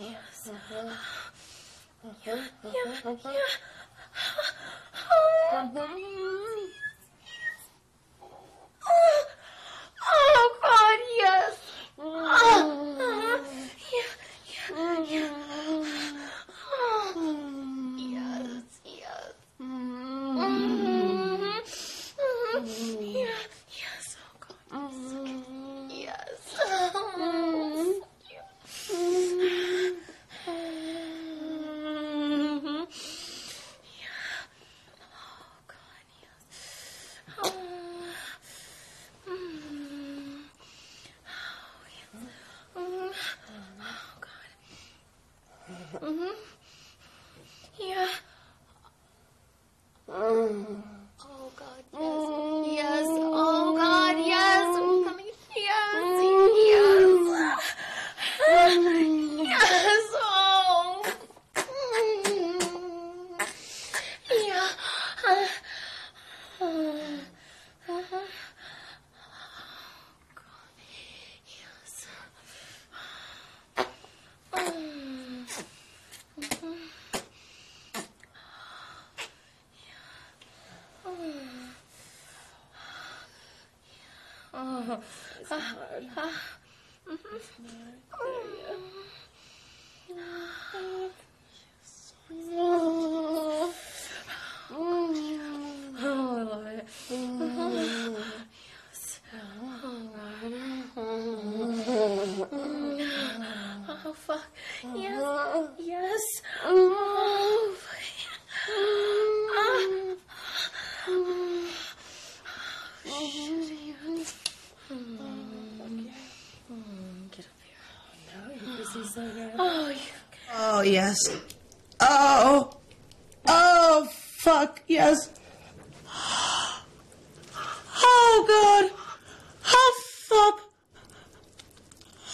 Yes. Mm-hmm. Yeah, yeah, mm-hmm. yeah. Mm-hmm. Oh, oh God, yes. Oh, yeah, yeah, yeah. Oh, yes, yes. Mm. Yeah, yes, oh God, yes. Oh, Mhm. Yeah. Oh God, yes. Oh. Mm. Oh, yes. Mm. Oh Mhm. Yeah. Uh, uh, uh, mm-hmm. It's hard. It's hard. It's hard. It's. Yes. Oh. Oh, fuck, yes. Oh, God. Oh, fuck.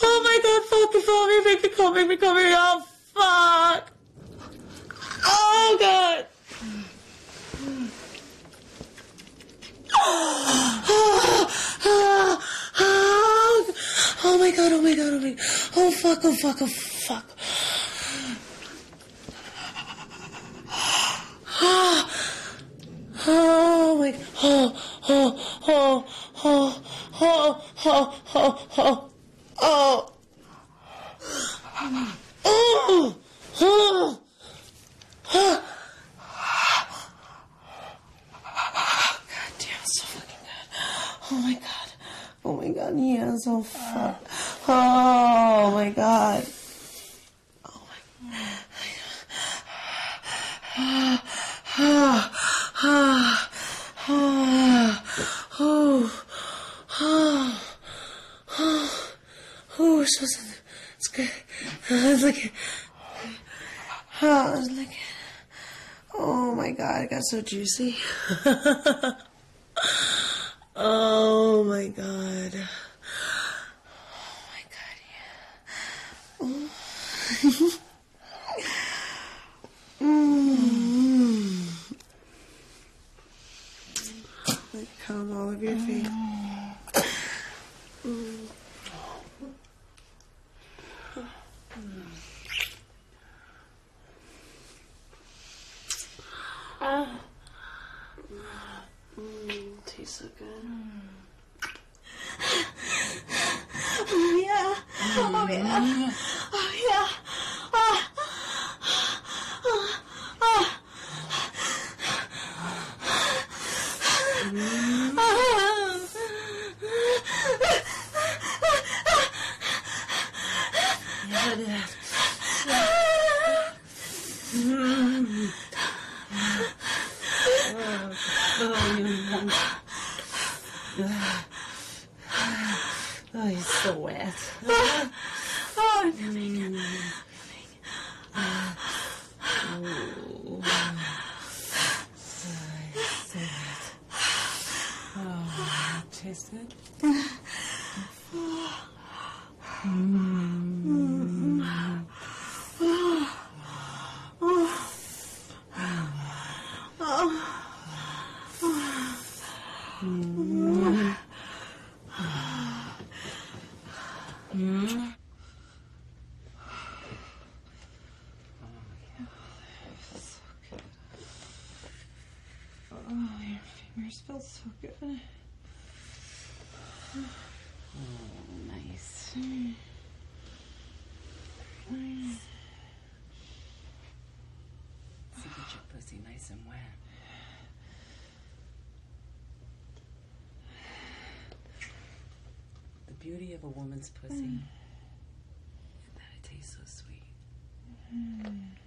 Oh, my God, fuck, fuck, me, make me come, make me come here. Oh, fuck. Oh, God. Oh, oh my god, oh my god, oh my god. Oh fuck, oh fuck, oh fuck. Oh my god. Oh, oh, oh, oh, oh, oh, oh, oh, oh. Oh, oh, oh. God damn, so fucking good. Oh my god. Oh my god, yes, oh fuck. Oh my god. Oh my Oh, oh, oh, oh, oh, oh, it's just, it's good. It's like, oh, it's like, oh my god, it got so juicy. oh my god. Oh my god, yeah. Mm. Like calm all of your feet. Mm, tastes so good. Oh yeah. Oh yeah. Oh yeah. Ah. Ah. Ah. Oh, he's so wet. Oh, Taste it. Oh, your fingers feel so good. Nice. So get your pussy nice and wet. The beauty of a woman's pussy is that it tastes so sweet. Mm-hmm.